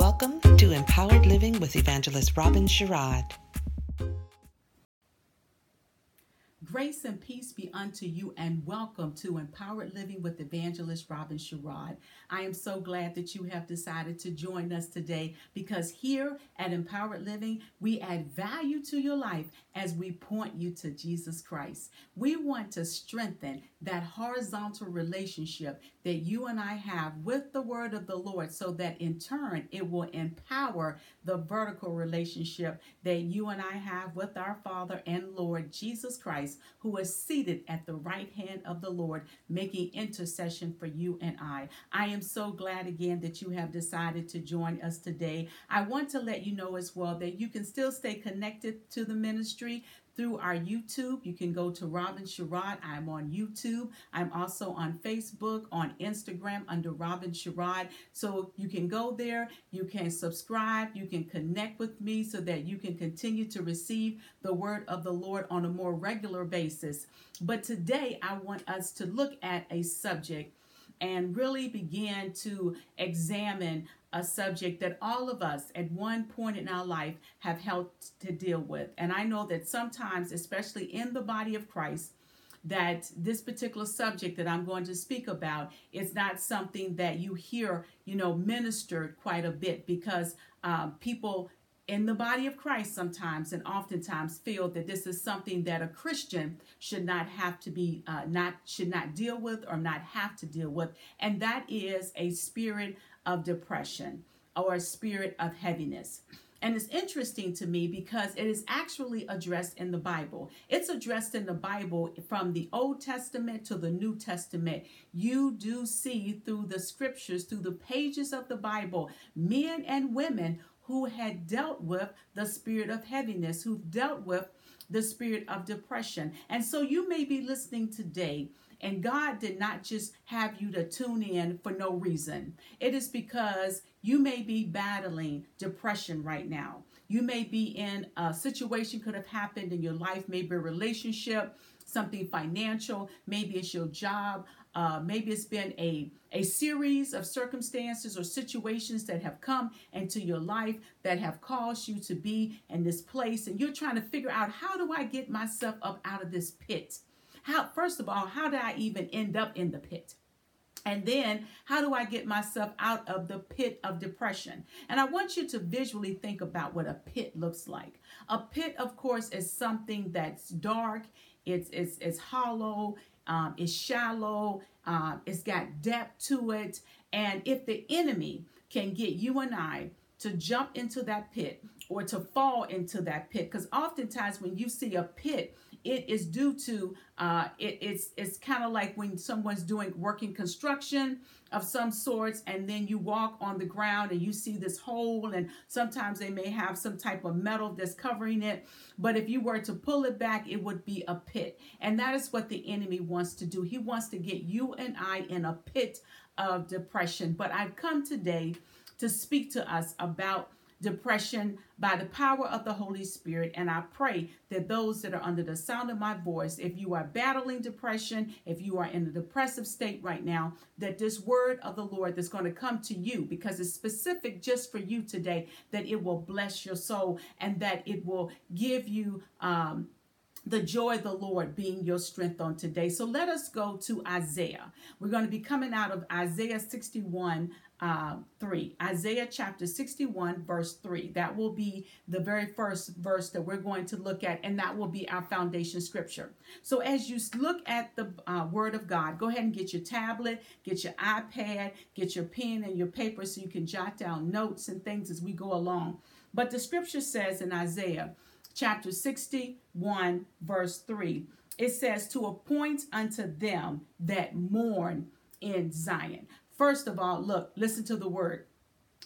Welcome to Empowered Living with Evangelist Robin Sherrod. Grace and peace be unto you, and welcome to Empowered Living with Evangelist Robin Sherrod. I am so glad that you have decided to join us today because here at Empowered Living, we add value to your life as we point you to Jesus Christ. We want to strengthen that horizontal relationship that you and I have with the Word of the Lord so that in turn it will empower the vertical relationship that you and I have with our Father and Lord Jesus Christ who is seated at the right hand of the Lord, making intercession for you and I. I am so glad again that you have decided to join us today. I want to let you know as well that you can still stay connected to the ministry through our YouTube. You can go to Robin Sherrod. I'm on YouTube. I'm also on Facebook, on Instagram under Robin Sherrod. So you can go there, you can subscribe, you can connect with me so that you can continue to receive the word of the Lord on a more regular basis. But today I want us to look at a subject and really begin to examine a subject that all of us at one point in our life have helped to deal with. And I know that sometimes, especially in the body of Christ, that this particular subject that I'm going to speak about is not something that you hear, you know, ministered quite a bit because um, people in the body of Christ sometimes and oftentimes feel that this is something that a Christian should not have to be uh, not should not deal with or not have to deal with, and that is a spirit of depression or a spirit of heaviness. And it's interesting to me because it is actually addressed in the Bible. It's addressed in the Bible from the Old Testament to the New Testament. You do see through the scriptures, through the pages of the Bible, men and women who had dealt with the spirit of heaviness, who've dealt with the spirit of depression. And so you may be listening today and God did not just have you to tune in for no reason. It is because you may be battling depression right now. You may be in a situation could have happened in your life, maybe a relationship, something financial, maybe it's your job, uh, maybe it's been a, a series of circumstances or situations that have come into your life that have caused you to be in this place, and you're trying to figure out how do I get myself up out of this pit? How, first of all, how did I even end up in the pit? And then, how do I get myself out of the pit of depression? And I want you to visually think about what a pit looks like. A pit, of course, is something that's dark, it's, it's, it's hollow, um, it's shallow, uh, it's got depth to it. And if the enemy can get you and I to jump into that pit or to fall into that pit, because oftentimes when you see a pit, it is due to uh, it, it's it's kind of like when someone's doing working construction of some sorts and then you walk on the ground and you see this hole and sometimes they may have some type of metal that's covering it but if you were to pull it back it would be a pit. And that is what the enemy wants to do. He wants to get you and i in a pit of depression. But i've come today to speak to us about depression by the power of the Holy Spirit. And I pray that those that are under the sound of my voice, if you are battling depression, if you are in a depressive state right now, that this word of the Lord that's going to come to you, because it's specific just for you today, that it will bless your soul and that it will give you. Um, the joy of the Lord being your strength on today. So let us go to Isaiah. We're going to be coming out of Isaiah 61, uh, 3. Isaiah chapter 61, verse 3. That will be the very first verse that we're going to look at, and that will be our foundation scripture. So, as you look at the uh, word of God, go ahead and get your tablet, get your iPad, get your pen and your paper so you can jot down notes and things as we go along. But the scripture says in Isaiah chapter 61, verse 3, it says, To appoint unto them that mourn in Zion. First of all, look, listen to the word.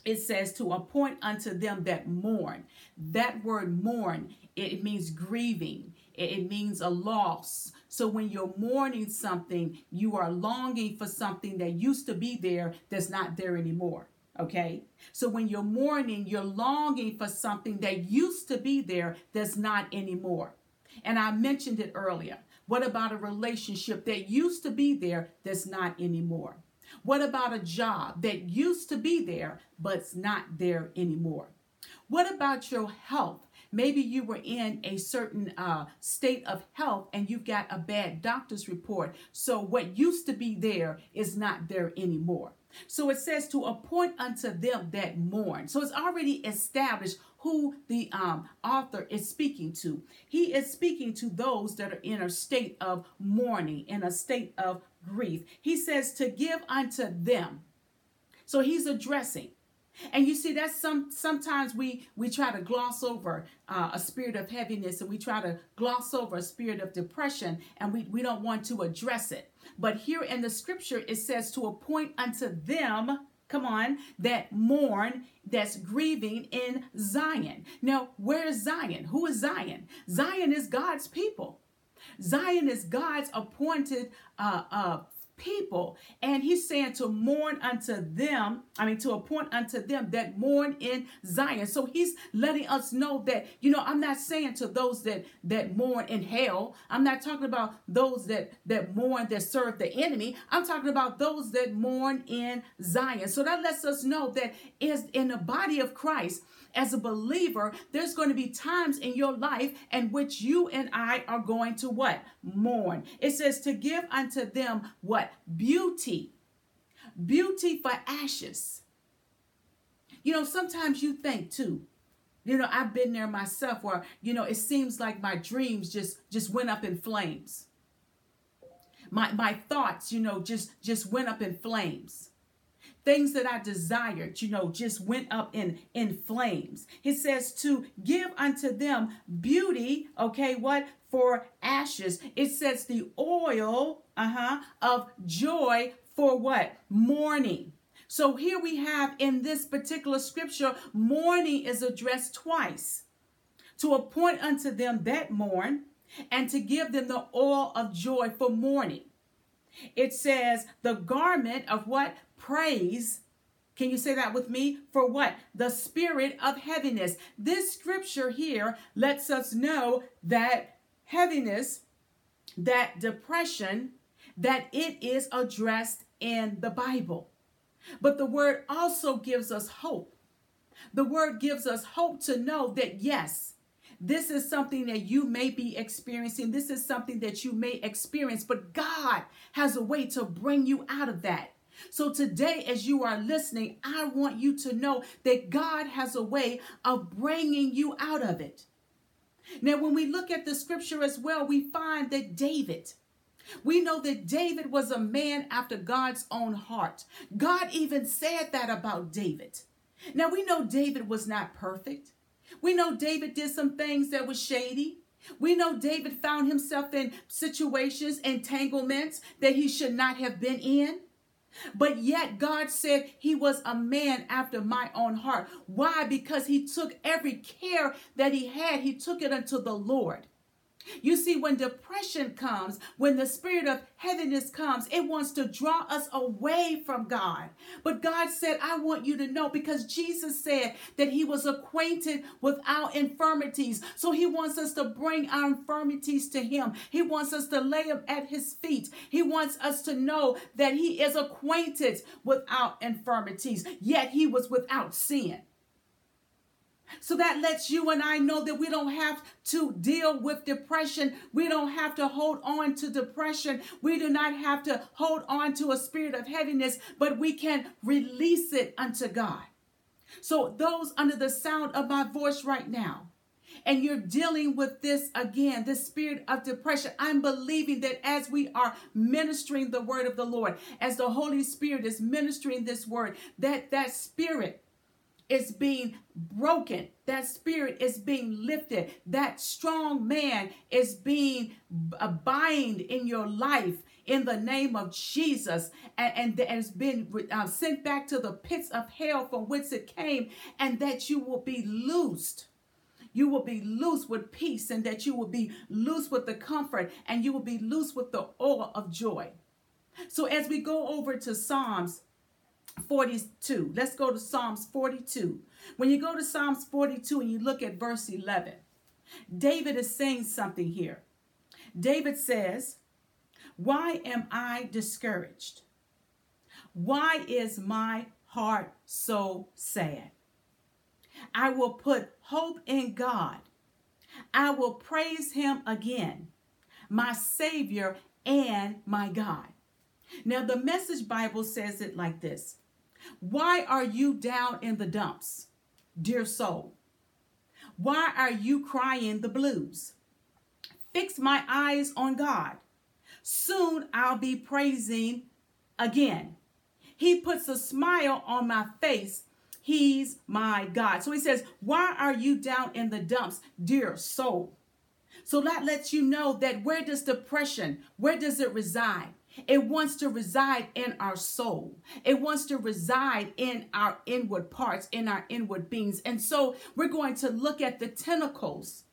It says to appoint unto them that mourn. That word mourn, it means grieving. It means a loss. So when you're mourning something, you are longing for something that used to be there that's not there anymore. Okay? So when you're mourning, you're longing for something that used to be there that's not anymore. And I mentioned it earlier. What about a relationship that used to be there that's not anymore? What about a job that used to be there but's not there anymore? What about your health? Maybe you were in a certain uh, state of health and you've got a bad doctor's report. So what used to be there is not there anymore. So it says to appoint unto them that mourn. So it's already established who the um, author is speaking to. He is speaking to those that are in a state of mourning, in a state of grief. He says to give unto them. So he's addressing. And you see, that's some sometimes we we try to gloss over uh, a spirit of heaviness and we try to gloss over a spirit of depression and we, we don't want to address it. But here in the scripture, it says to appoint unto them come on, that mourn, that's grieving in Zion. Now, where is Zion? Who is Zion? Zion is God's people. Zion is God's appointed uh, uh, people. And he's saying to mourn unto them, I mean, to appoint unto them that mourn in Zion. So he's letting us know that, you know, I'm not saying to those that that mourn in hell. I'm not talking about those that that mourn that serve the enemy. I'm talking about those that mourn in Zion. So that lets us know that is in the body of Christ, as a believer, there's going to be times in your life in which you and I are going to what? Mourn. It says to give unto them what? Beauty. Beauty for ashes. You know, sometimes you think too, you know, I've been there myself where, you know, it seems like my dreams just just went up in flames. My my thoughts, you know, just just went up in flames things that I desired, you know, just went up in in flames. He says to give unto them beauty, okay, what? For ashes. It says the oil, uh-huh, of joy for what? Mourning. So here we have in this particular scripture, mourning is addressed twice. To appoint unto them that mourn and to give them the oil of joy for mourning. It says the garment of what? Praise. Can you say that with me? For what? The spirit of heaviness. This scripture here lets us know that heaviness, that depression, that it is addressed in the Bible. But the word also gives us hope. The word gives us hope to know that yes, this is something that you may be experiencing. This is something that you may experience, but God has a way to bring you out of that. So today, as you are listening, I want you to know that God has a way of bringing you out of it. Now, when we look at the scripture as well, we find that David, we know that David was a man after God's own heart. God even said that about David. Now, we know David was not perfect. We know David did some things that were shady. We know David found himself in situations, entanglements that he should not have been in. But yet God said he was a man after my own heart. Why? Because he took every care that he had, he took it unto the Lord. You see, when depression comes, when the spirit of heaviness comes, it wants to draw us away from God. But God said, I want you to know because Jesus said that he was acquainted with our infirmities. So he wants us to bring our infirmities to him. He wants us to lay them at his feet. He wants us to know that he is acquainted with our infirmities, yet he was without sin. So that lets you and I know that we don't have to deal with depression. We don't have to hold on to depression. We do not have to hold on to a spirit of heaviness, but we can release it unto God. So, those under the sound of my voice right now, and you're dealing with this again, this spirit of depression, I'm believing that as we are ministering the word of the Lord, as the Holy Spirit is ministering this word, that that spirit is being broken. That spirit is being lifted. That strong man is being bind in your life in the name of Jesus and, and has been uh, sent back to the pits of hell from whence it came, and that you will be loosed. You will be loose with peace, and that you will be loose with the comfort, and you will be loose with the oil of joy. So, as we go over to Psalms 42. Let's go to Psalms 42. When you go to Psalms 42 and you look at verse 11, David is saying something here. David says, Why am I discouraged? Why is my heart so sad? I will put hope in God. I will praise him again, my Savior and my God. Now, the Message Bible says it like this Why are you down in the dumps, dear soul? Why are you crying the blues? Fix my eyes on God. Soon I'll be praising again. He puts a smile on my face. He's my God. So he says, Why are you down in the dumps, dear soul? So that lets you know that where does depression, where does it reside? It wants to reside in our soul. It wants to reside in our inward parts, in our inward beings. And so we're going to look at the tentacles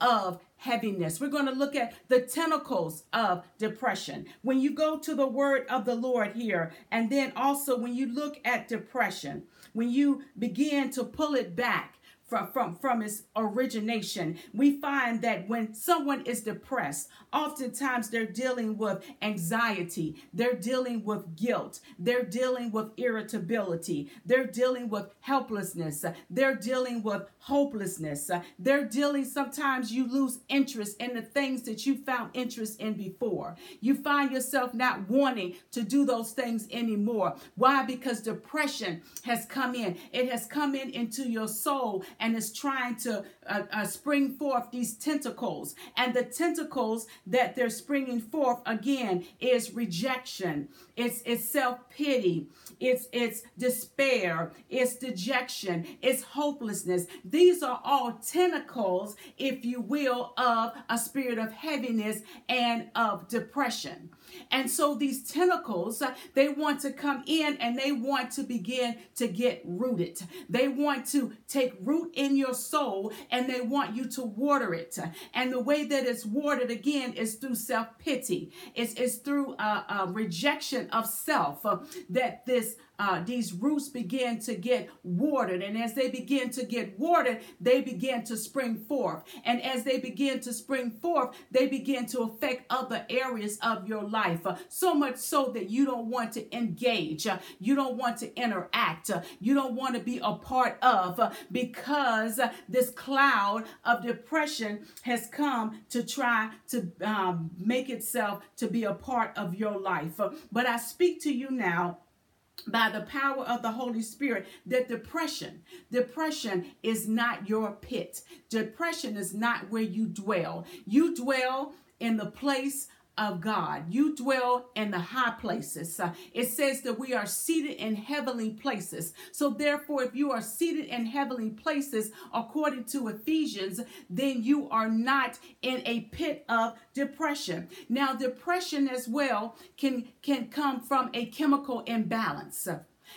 of heaviness. We're going to look at the tentacles of depression. When you go to the word of the Lord here, and then also when you look at depression, when you begin to pull it back, from, from, from its origination. We find that when someone is depressed, oftentimes they're dealing with anxiety, they're dealing with guilt, they're dealing with irritability, they're dealing with helplessness, they're dealing with hopelessness, they're dealing, sometimes you lose interest in the things that you found interest in before. You find yourself not wanting to do those things anymore. Why? Because depression has come in, it has come in into your soul and is trying to uh, uh, spring forth these tentacles. And the tentacles that they're springing forth again is rejection, it's, it's self pity, it's, it's despair, it's dejection, it's hopelessness. These are all tentacles, if you will, of a spirit of heaviness and of depression. And so these tentacles, uh, they want to come in and they want to begin to get rooted. They want to take root in your soul and they want you to water it. And the way that it's watered again is through self pity, it's, it's through a, a rejection of self uh, that this uh, these roots begin to get watered. And as they begin to get watered, they begin to spring forth. And as they begin to spring forth, they begin to affect other areas of your life. Uh, so much so that you don't want to engage, uh, you don't want to interact, uh, you don't want to be a part of uh, because this cloud of depression has come to try to um, make itself to be a part of your life. but I speak to you now by the power of the Holy Spirit that depression, depression is not your pit. Depression is not where you dwell. You dwell in the place of God. You dwell in the high places. Uh, it says that we are seated in heavenly places. So, therefore, if you are seated in heavenly places, according to Ephesians, then you are not in a pit of depression. Now, depression as well can, can come from a chemical imbalance.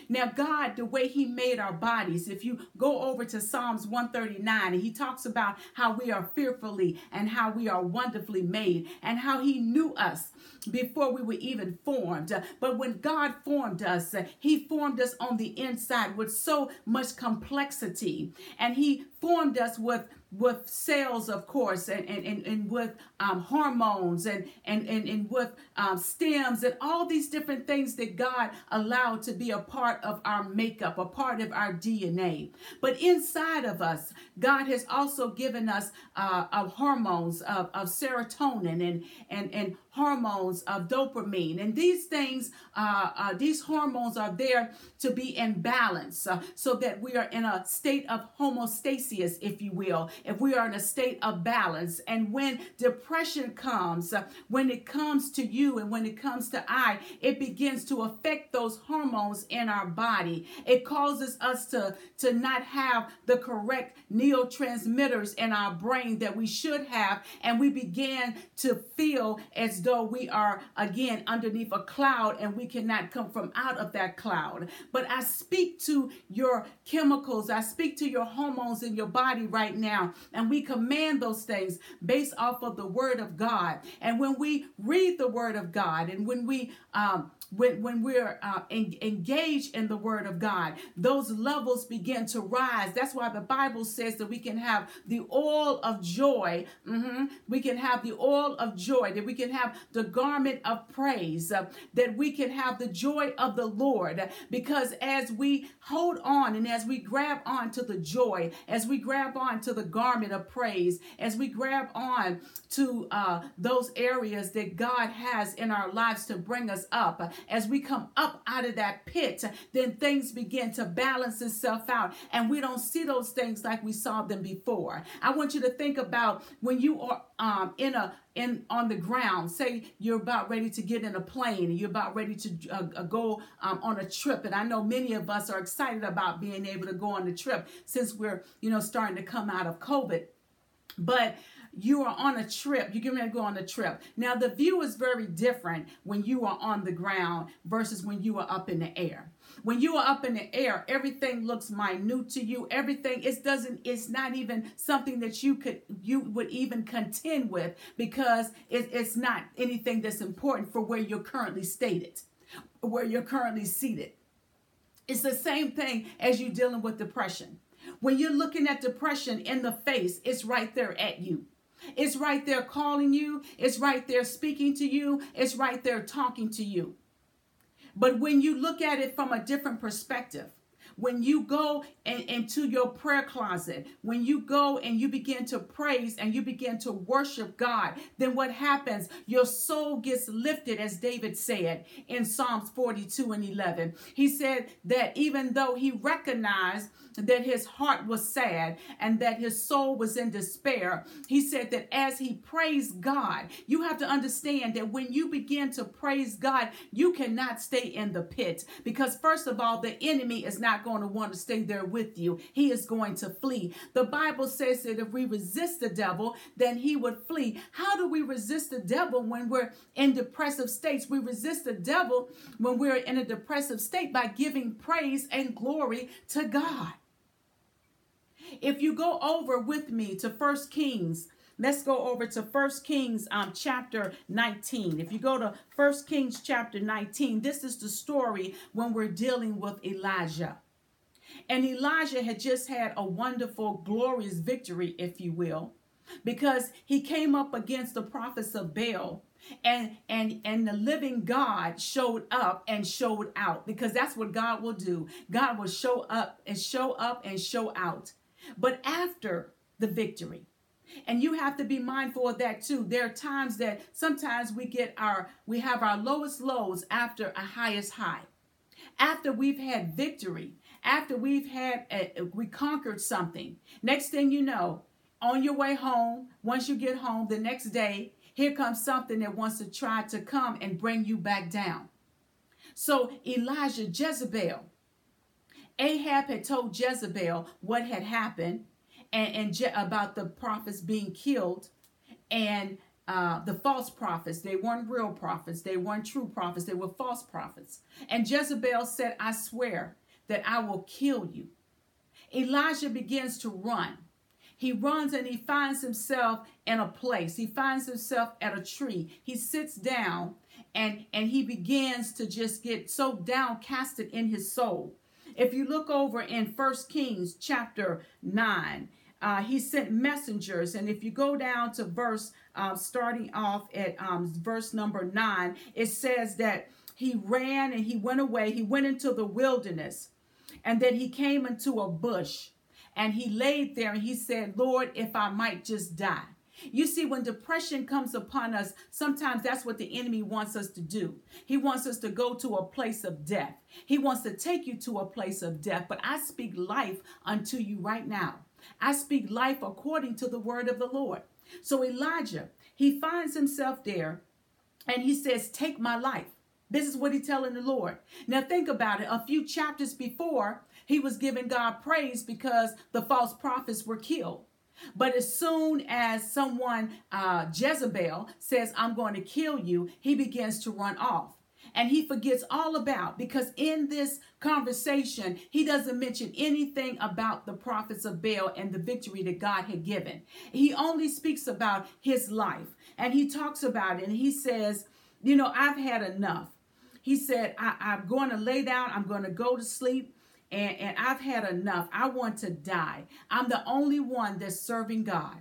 Now, God, the way He made our bodies, if you go over to Psalms 139, and He talks about how we are fearfully and how we are wonderfully made, and how He knew us before we were even formed. But when God formed us, He formed us on the inside with so much complexity, and He formed us with with cells, of course, and, and, and, and with um, hormones and, and, and, and with um, stems and all these different things that God allowed to be a part of our makeup, a part of our DNA. But inside of us, God has also given us uh, of hormones of, of serotonin and, and, and hormones of dopamine. And these things, uh, uh, these hormones are there to be in balance uh, so that we are in a state of homeostasis, if you will, if we are in a state of balance. And when depression comes, uh, when it comes to you and when it comes to I, it begins to affect those hormones in our body. It causes us to, to not have the correct neurotransmitters in our brain that we should have. And we begin to feel as though we are again underneath a cloud and we cannot come from out of that cloud. But I speak to your chemicals, I speak to your hormones in your body right now. And we command those things based off of the word of God. And when we read the word of God and when we um, when, when we're uh, en- engaged in the word of God, those levels begin to rise. That's why the Bible says that we can have the oil of joy. Mm-hmm. We can have the oil of joy, that we can have the garment of praise, uh, that we can have the joy of the Lord. Because as we hold on and as we grab on to the joy, as we grab on to the garment of praise, as we grab on to uh, those areas that God has in our lives to bring us up, as we come up out of that pit, then things begin to balance itself out. And we don't see those things like we saw them before. I want you to think about when you are um, in a in on the ground say you're about ready to get in a plane you're about ready to uh, uh, go um, on a trip and i know many of us are excited about being able to go on the trip since we're you know starting to come out of covid but you are on a trip. You're ready to go on a trip. Now, the view is very different when you are on the ground versus when you are up in the air. When you are up in the air, everything looks minute to you. Everything it doesn't. It's not even something that you could you would even contend with because it, it's not anything that's important for where you're currently stated, where you're currently seated. It's the same thing as you dealing with depression. When you're looking at depression in the face, it's right there at you. It's right there calling you. It's right there speaking to you. It's right there talking to you. But when you look at it from a different perspective, when you go and, into your prayer closet, when you go and you begin to praise and you begin to worship God, then what happens? Your soul gets lifted, as David said in Psalms 42 and 11. He said that even though he recognized that his heart was sad and that his soul was in despair, he said that as he praised God, you have to understand that when you begin to praise God, you cannot stay in the pit because, first of all, the enemy is not going to want to stay there with you. He is going to flee. The Bible says that if we resist the devil, then he would flee. How do we resist the devil when we're in depressive states? We resist the devil when we're in a depressive state by giving praise and glory to God. If you go over with me to First Kings, let's go over to First Kings um, chapter 19. If you go to First Kings chapter 19, this is the story when we're dealing with Elijah. And Elijah had just had a wonderful, glorious victory, if you will, because he came up against the prophets of Baal and and and the living God showed up and showed out because that's what God will do. God will show up and show up and show out but after the victory. And you have to be mindful of that too. There are times that sometimes we get our we have our lowest lows after a highest high. After we've had victory, after we've had a, we conquered something. Next thing you know, on your way home, once you get home the next day, here comes something that wants to try to come and bring you back down. So Elijah, Jezebel, Ahab had told Jezebel what had happened and, and Je- about the prophets being killed and uh, the false prophets. They weren't real prophets, they weren't true prophets, they were false prophets. And Jezebel said, I swear that I will kill you. Elijah begins to run. He runs and he finds himself in a place. He finds himself at a tree. He sits down and, and he begins to just get so downcasted in his soul if you look over in First Kings chapter 9, uh, he sent messengers. And if you go down to verse, uh, starting off at um, verse number 9, it says that he ran and he went away. He went into the wilderness. And then he came into a bush and he laid there and he said, Lord, if I might just die. You see, when depression comes upon us, sometimes that's what the enemy wants us to do. He wants us to go to a place of death. He wants to take you to a place of death. But I speak life unto you right now. I speak life according to the word of the Lord. So Elijah, he finds himself there and he says, Take my life. This is what he's telling the Lord. Now think about it. A few chapters before, he was giving God praise because the false prophets were killed. But as soon as someone, uh, Jezebel, says, I'm going to kill you, he begins to run off. and he forgets all about because in this conversation he doesn't mention anything about the prophets of Baal and the victory that God had given. He only speaks about his life and he talks about it and he says, you know, I've had enough. He said, I, am going to lay down, I'm going to go to sleep, and, and I've had enough. I want to die. I'm the only one that's serving God.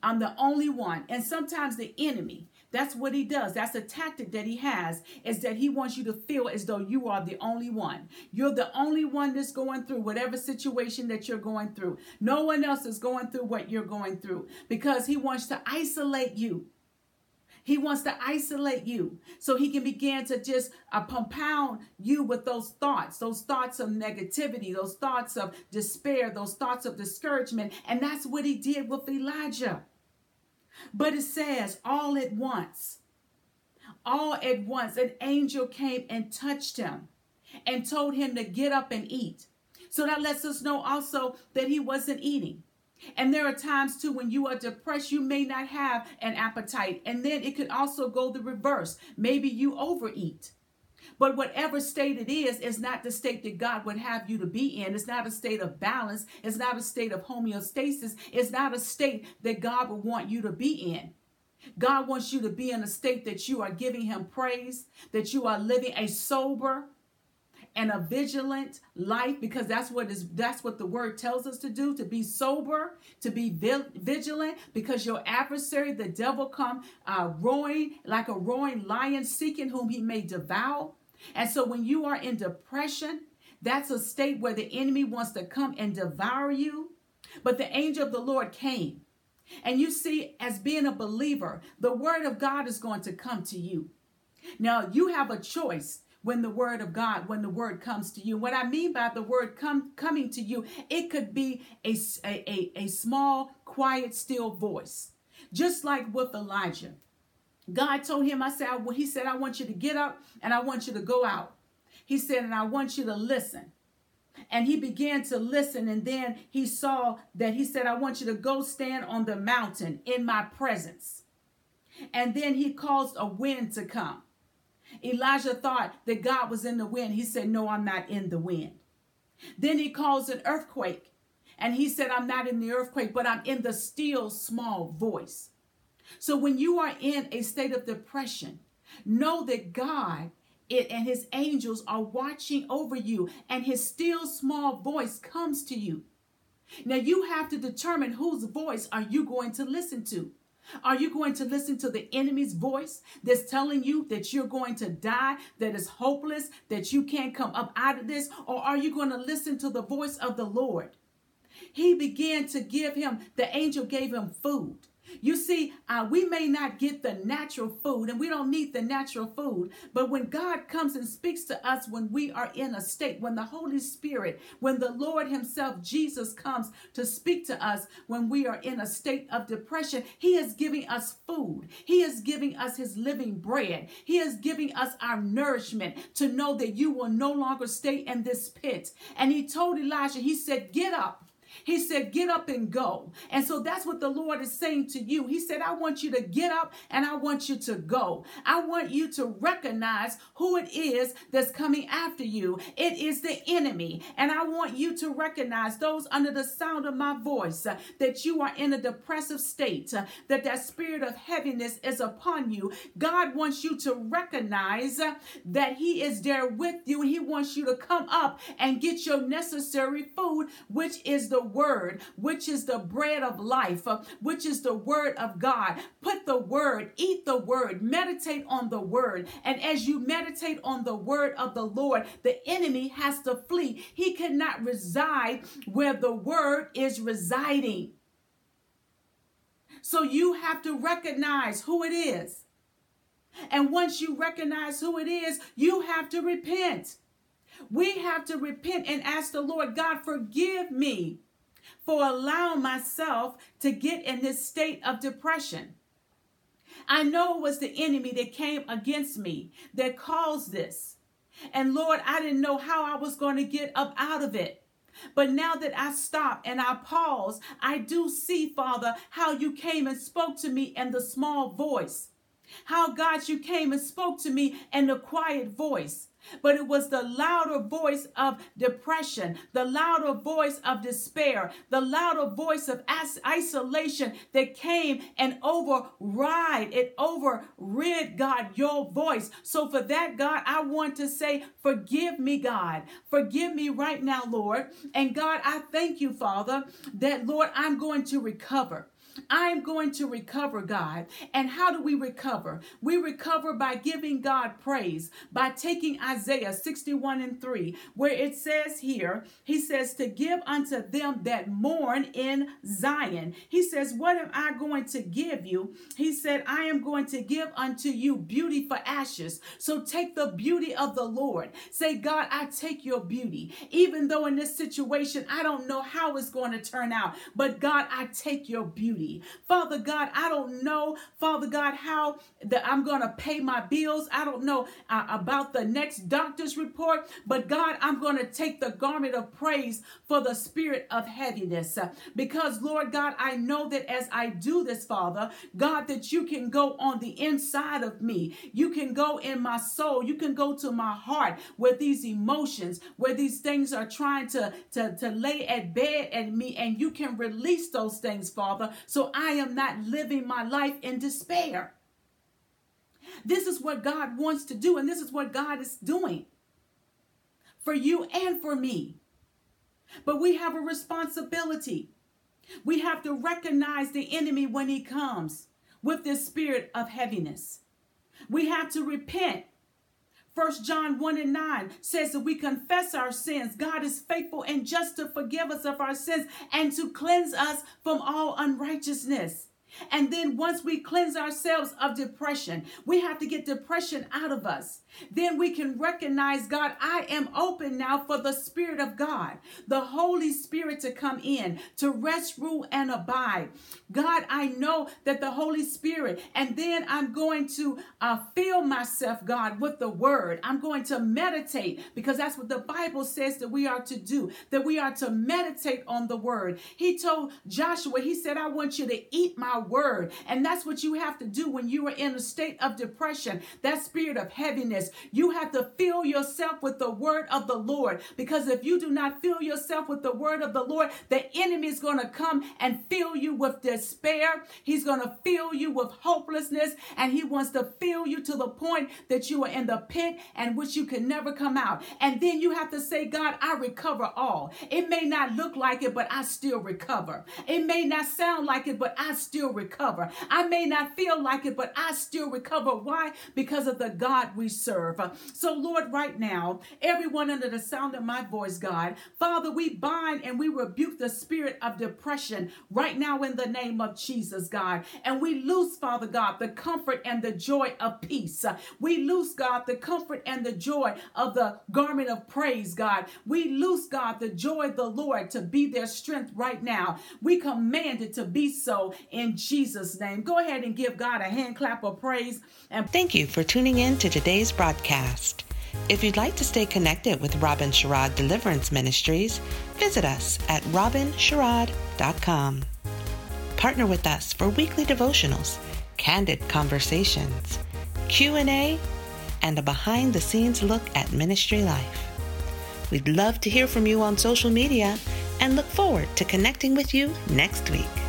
I'm the only one. And sometimes the enemy, that's what he does. That's a tactic that he has, is that he wants you to feel as though you are the only one. You're the only one that's going through whatever situation that you're going through. No one else is going through what you're going through because he wants to isolate you. He wants to isolate you so he can begin to just uh, compound you with those thoughts, those thoughts of negativity, those thoughts of despair, those thoughts of discouragement. And that's what he did with Elijah. But it says, all at once, all at once, an angel came and touched him and told him to get up and eat. So that lets us know also that he wasn't eating. And there are times too when you are depressed, you may not have an appetite. And then it could also go the reverse. Maybe you overeat. But whatever state it is, is not the state that God would have you to be in. It's not a state of balance. It's not a state of homeostasis. It's not a state that God would want you to be in. God wants you to be in a state that you are giving Him praise, that you are living a sober, and a vigilant life because that's what is that's what the word tells us to do to be sober to be vigilant because your adversary the devil come uh, roaring like a roaring lion seeking whom he may devour and so when you are in depression, that's a state where the enemy wants to come and devour you. But the angel of the Lord came. And you see, as being a believer, the word of God is going to come to you. Now, you have a choice when the word of God, when the word comes to you. What I mean by the word come, coming to you, it could be a, a, a small, quiet, still voice, just like with Elijah. God told him, I said, well, he said, I want you to get up and I want you to go out. He said, and I want you to listen. And he began to listen. And then he saw that he said, I want you to go stand on the mountain in my presence. And then he caused a wind to come. Elijah thought that God was in the wind. He said, No, I'm not in the wind. Then he caused an earthquake. And he said, I'm not in the earthquake, but I'm in the still small voice. So when you are in a state of depression, know that God it, and his angels are watching over you, and his still small voice comes to you. Now you have to determine whose voice are you going to listen to. Are you going to listen to the enemy's voice that's telling you that you're going to die, that is hopeless, that you can't come up out of this? Or are you going to listen to the voice of the Lord? He began to give him, the angel gave him food. You see, uh, we may not get the natural food and we don't need the natural food, but when God comes and speaks to us when we are in a state, when the Holy Spirit, when the Lord Himself, Jesus, comes to speak to us when we are in a state of depression, He is giving us food. He is giving us His living bread. He is giving us our nourishment to know that you will no longer stay in this pit. And He told Elijah, He said, Get up. He said, Get up and go. And so that's what the Lord is saying to you. He said, I want you to get up and I want you to go. I want you to recognize who it is that's coming after you. It is the enemy. And I want you to recognize those under the sound of my voice uh, that you are in a depressive state, uh, that that spirit of heaviness is upon you. God wants you to recognize uh, that He is there with you He wants you to come up and get your necessary food, which is the word, which is the bread of life, uh, which is the word of God. Put the word, eat the word, meditate on the word. And as you meditate on the word of the Lord, the enemy has to flee. He cannot reside where the word is residing. So you have to recognize who it is. And once you recognize who it is, you have to repent. We have to repent and ask the Lord, God, forgive me for allowing myself to get in this state of depression. I know it was the enemy that came against me that caused this. And Lord, I didn't know how I was going to get up out of it. But now that I stop and I pause, I do see, Father, how you came and spoke to me in the small voice. How, God, you came and spoke to me in a quiet voice but it was the louder voice of depression, the louder voice of despair, the louder voice of isolation that came and override, it overrid God, your voice. So for that, God, I want to say, forgive me, God. Forgive me right now, Lord. And God, I thank you, Father, that, Lord, I'm going to recover. I'm going to recover, God. And how do we recover? We recover by giving God praise, by taking Isaiah 61 and 3, where it says here, He says, to give unto them that mourn in Zion. He says, What am I going to give you? He said, I am going to give unto you beauty for ashes. So take the beauty of the Lord. Say, God, I take your beauty. Even though in this situation, I don't know how it's going to turn out, but God, I take your beauty. Father God, I don't know, Father God, how that I'm going to pay my bills. I don't know uh, about the next doctor's report, but God, I'm going to take the garment of praise for the spirit of heaviness. Because, Lord God, I know that as I do this, Father, God, that you can go on the inside of me. You can go in my soul. You can go to my heart where these emotions, where these things are trying to, to, to lay at bed at me, and you can release those things, Father. So so I am not living my life in despair. This is what God wants to do, and this is what God is doing for you and for me. But we have a responsibility. We have to recognize the enemy when he comes with this spirit of heaviness. We have to repent. First John 1 and 9 says that we confess our sins. God is faithful and just to forgive us of our sins and to cleanse us from all unrighteousness. And then once we cleanse ourselves of depression, we have to get depression out of us. Then we can recognize, God, I am open now for the Spirit of God, the Holy Spirit to come in, to rest, rule, and abide. God, I know that the Holy Spirit, and then I'm going to uh, fill myself, God, with the Word. I'm going to meditate because that's what the Bible says that we are to do, that we are to meditate on the Word. He told Joshua, He said, I want you to eat my Word. And that's what you have to do when you are in a state of depression, that spirit of heaviness you have to fill yourself with the word of the Lord. Because if you do not fill yourself with the word of the Lord, the enemy is going to come and fill you with despair. He's going to fill you with hopelessness. And he wants to fill you to the point that you are in the pit and which you can never come out. And then you have to say, God, I recover all. It may not look like it, but I still recover. It may not sound like it, but I still recover. I may not feel like it, but I still recover. Why? Because of the God we serve. So, Lord, right now, everyone under the sound of my voice, God, Father, we bind and we rebuke the spirit of depression right now in the name of Jesus, God. And we loose, Father God, the comfort and the joy of peace. We loose, God, the comfort and the joy of the garment of praise, God. We loose, God, the joy of the Lord to be their strength right now. We command it to be so in Jesus' name. Go ahead and give God a hand clap of praise. And thank you for tuning in to today's broadcast. If you'd like to stay connected with Robin Sherrod Deliverance Ministries, visit us at robinsherrod.com. Partner with us for weekly devotionals, candid conversations, Q&A, and a behind-the-scenes look at ministry life. We'd love to hear from you on social media and look forward to connecting with you next week.